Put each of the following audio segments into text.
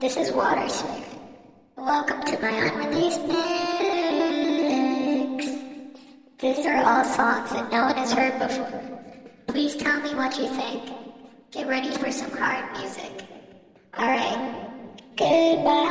this is Water Spirit. Welcome to my unreleased mix. These are all songs that no one has heard before. Please tell me what you think. Get ready for some hard music. Alright. Goodbye.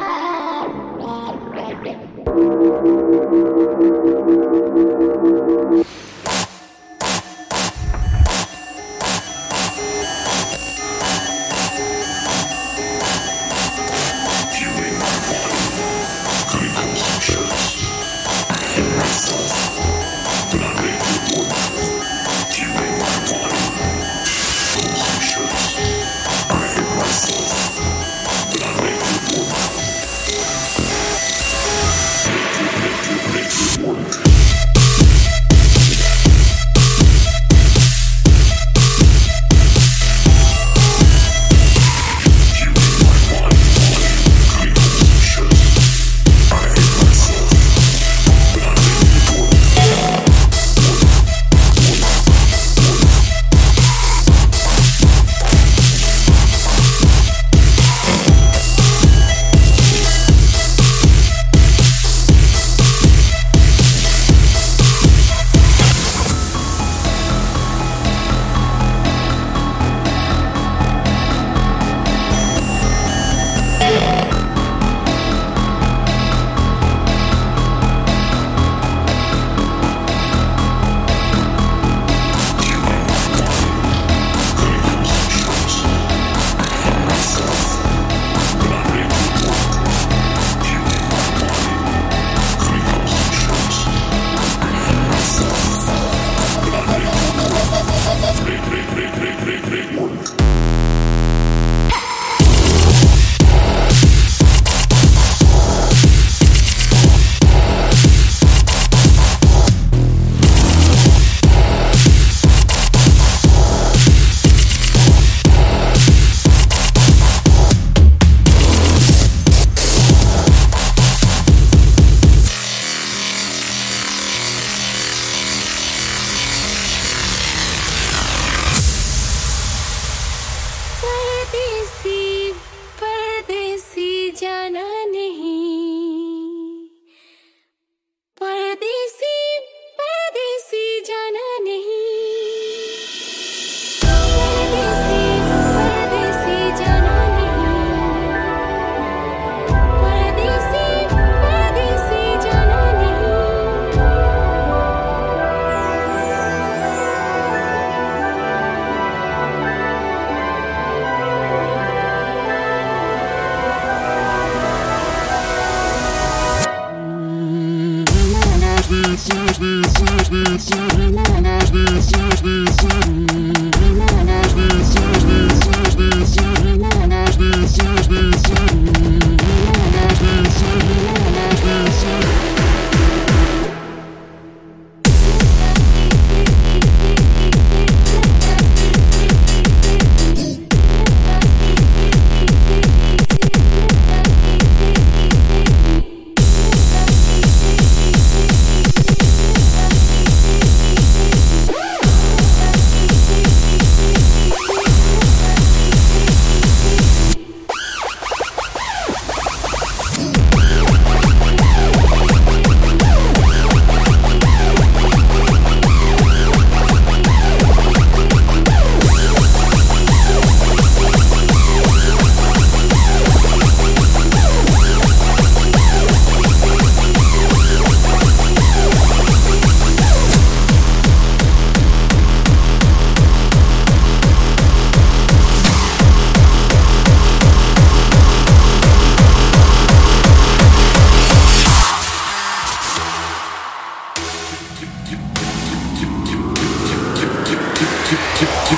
キッキッ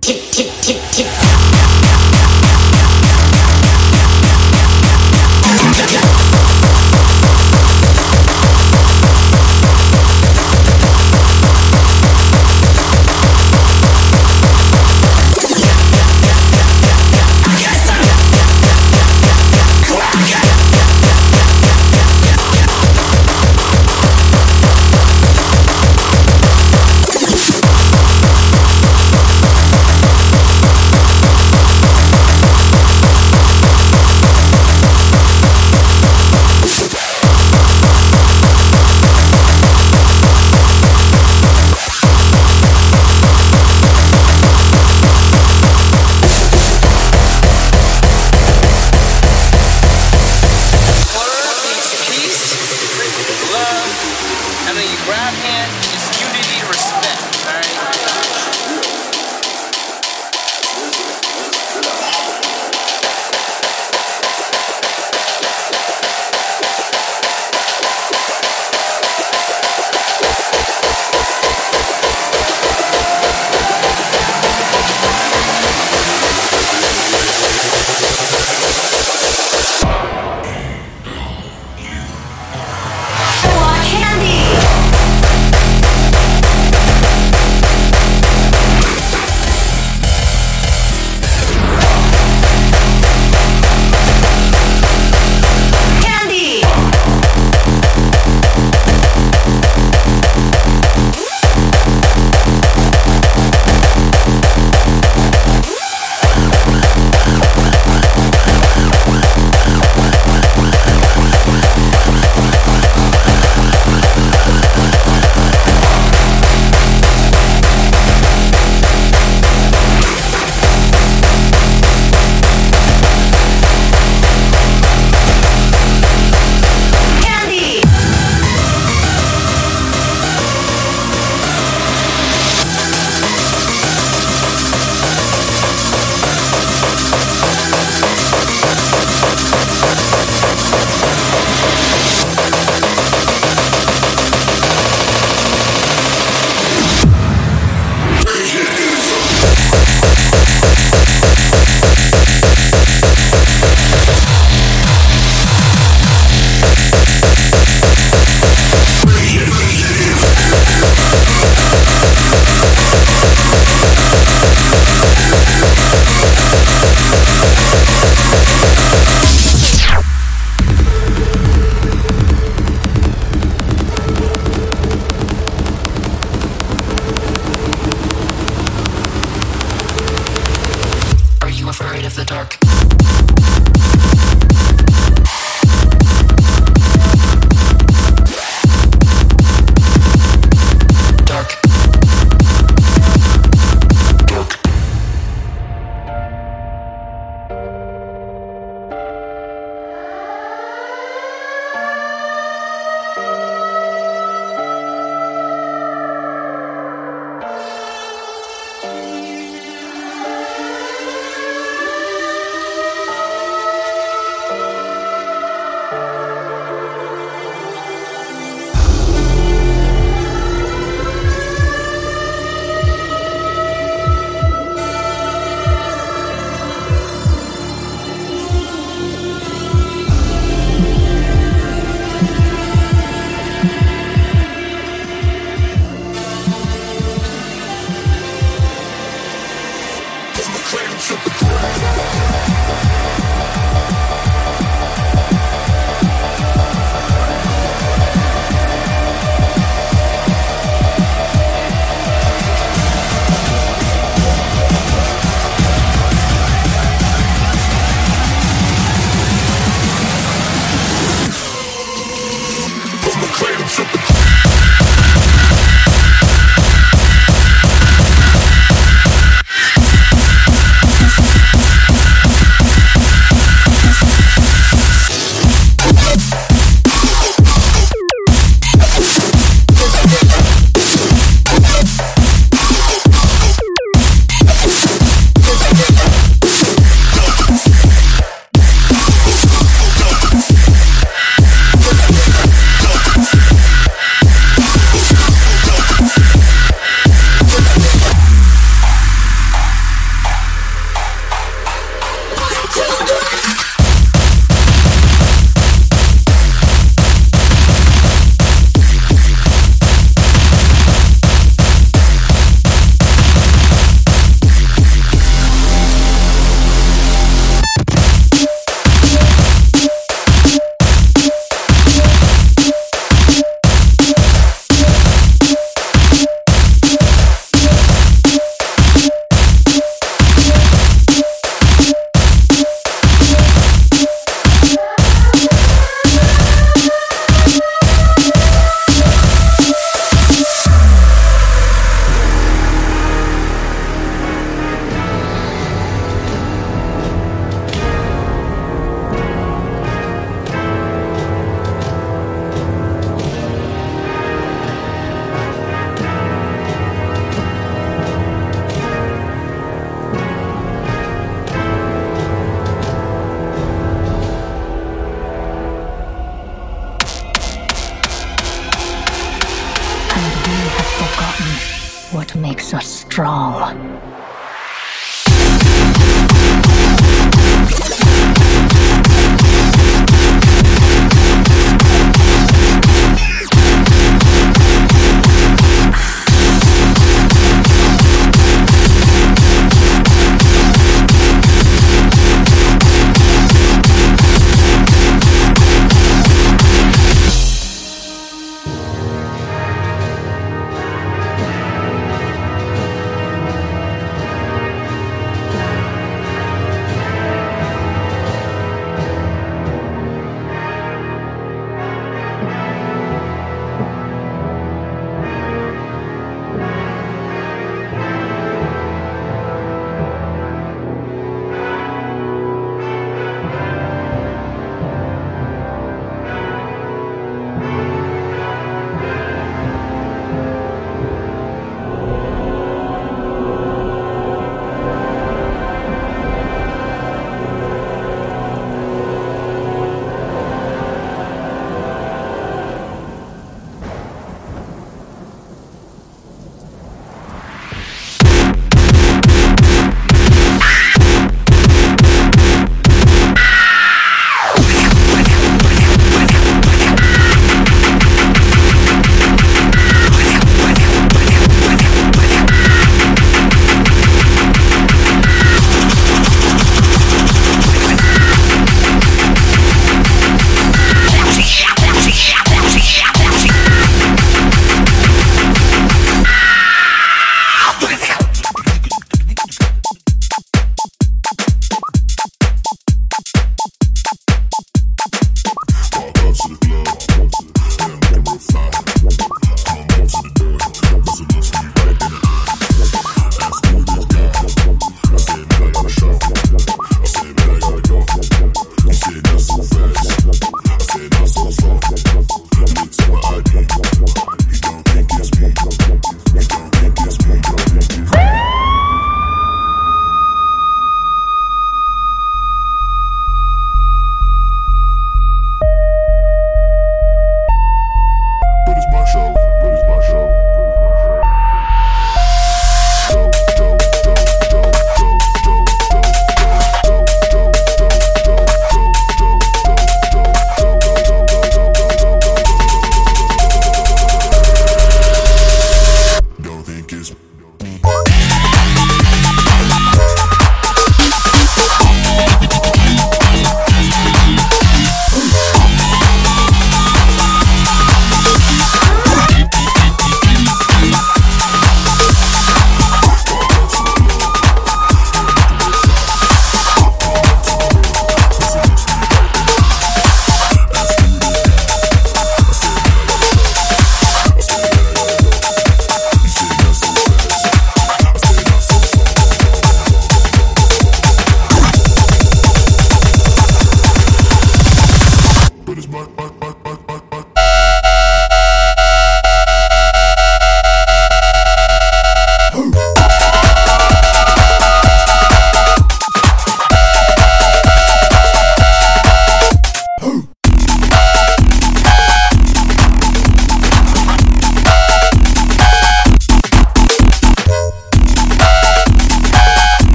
キッキッキッキッキッ。